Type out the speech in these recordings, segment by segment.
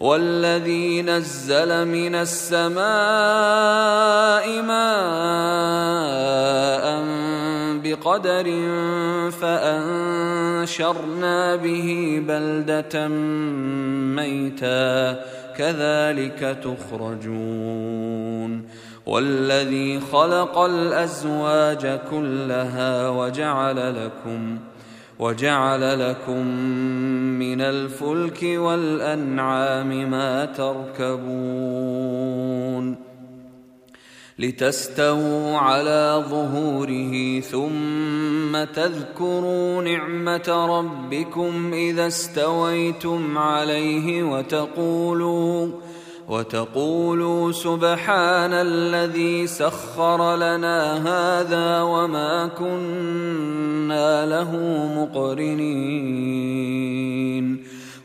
والذي نزل من السماء ماء بقدر فأنشرنا به بلدة ميتا كذلك تخرجون. والذي خلق الأزواج كلها وجعل لكم وجعل لكم من الفلك والأنعام ما تركبون لتستووا على ظهوره ثم تذكروا نعمة ربكم إذا استويتم عليه وتقولوا وتقولوا سبحان الذي سخر لنا هذا وما كنا له مقرنين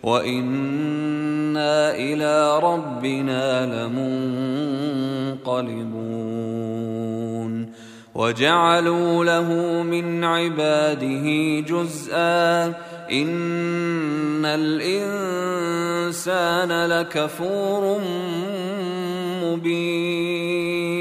وأنا إلى ربنا لمنقلبون وجعلوا له من عباده جزءا ان الانسان لكفور مبين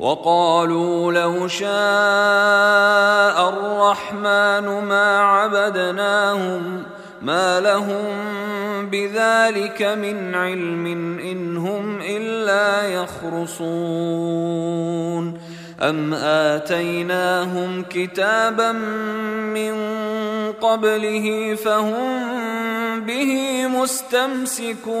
وقالوا لو شاء الرحمن ما عبدناهم ما لهم بذلك من علم إن هم إلا يخرصون. أم آتيناهم كتابا من قبله فهم به مستمسكون.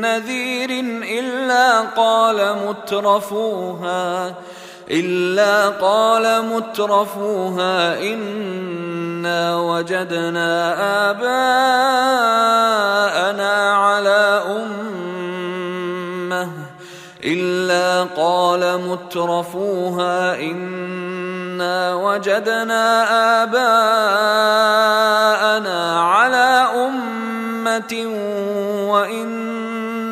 نذير إلا قال مترفوها إلا قال مترفوها إنا وجدنا آباءنا على أمة إلا قال مترفوها إنا وجدنا آباءنا على أمة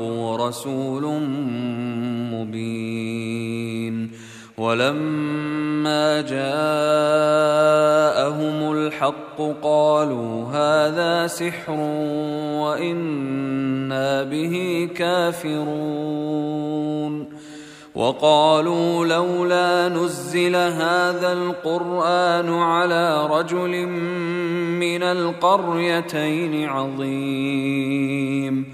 ورسول مبين ولما جاءهم الحق قالوا هذا سحر وإنا به كافرون وقالوا لولا نزل هذا القرآن على رجل من القريتين عظيم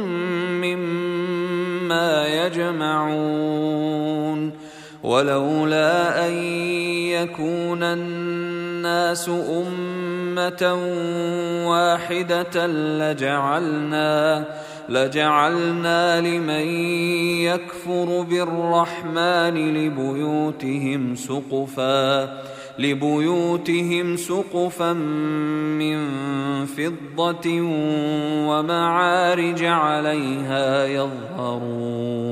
مما يجمعون ولولا أن يكون الناس أمة واحدة لجعلنا لجعلنا لمن يكفر بالرحمن لبيوتهم سقفا لبيوتهم سقفا من فضة ومعارج عليها يظهرون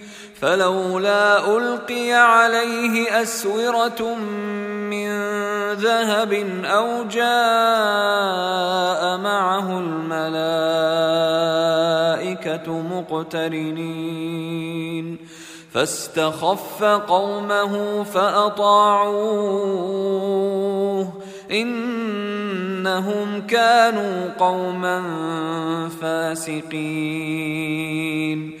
فلولا ألقي عليه أسورة من ذهب أو جاء معه الملائكة مقترنين. فاستخف قومه فأطاعوه. إنهم كانوا قوما فاسقين.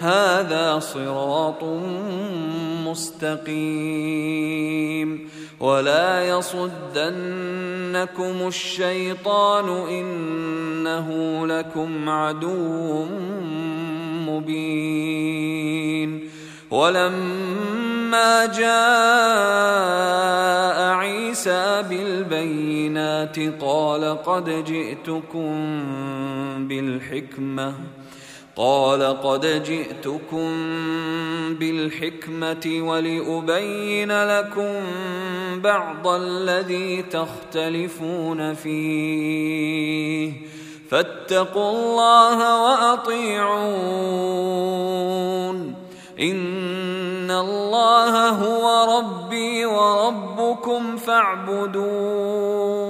هذا صراط مستقيم ولا يصدنكم الشيطان إنه لكم عدو مبين ولما جاء عيسى بالبينات قال قد جئتكم بالحكمة قال قد جئتكم بالحكمة ولأبين لكم بعض الذي تختلفون فيه. فاتقوا الله وأطيعون. إن الله هو ربي وربكم فاعبدوه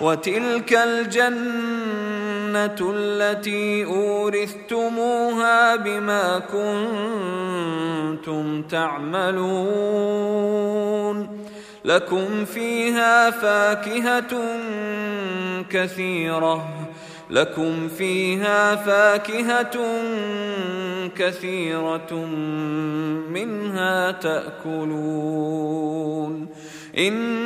وتلك الجنة التي أورثتموها بما كنتم تعملون. لكم فيها فاكهة كثيرة. لكم فيها فاكهة كثيرة منها تأكلون. إن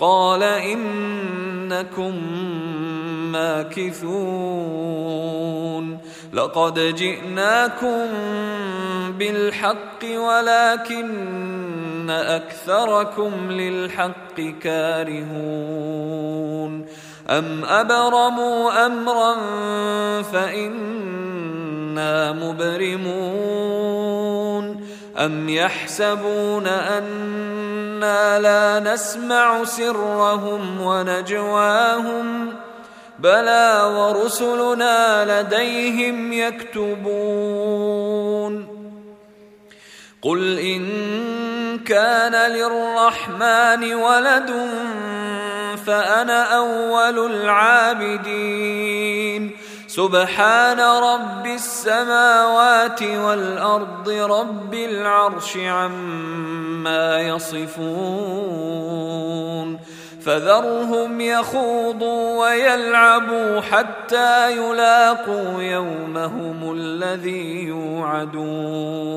قال إنكم ماكثون لقد جئناكم بالحق ولكن أكثركم للحق كارهون أم أبرموا أمرا فإنا مبرمون ام يحسبون أنا لا نسمع سرهم ونجواهم بلى ورسلنا لديهم يكتبون قل ان كان للرحمن ولد فانا اول العابدين سبحان رب السماوات والأرض رب العرش عما يصفون فذرهم يخوضوا ويلعبوا حتى يلاقوا يومهم الذي يوعدون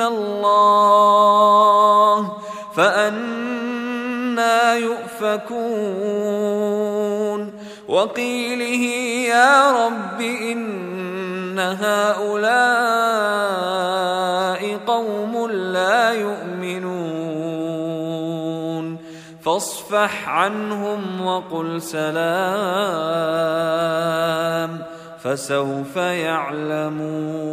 الله فانا يؤفكون وقيله يا رب ان هؤلاء قوم لا يؤمنون فاصفح عنهم وقل سلام فسوف يعلمون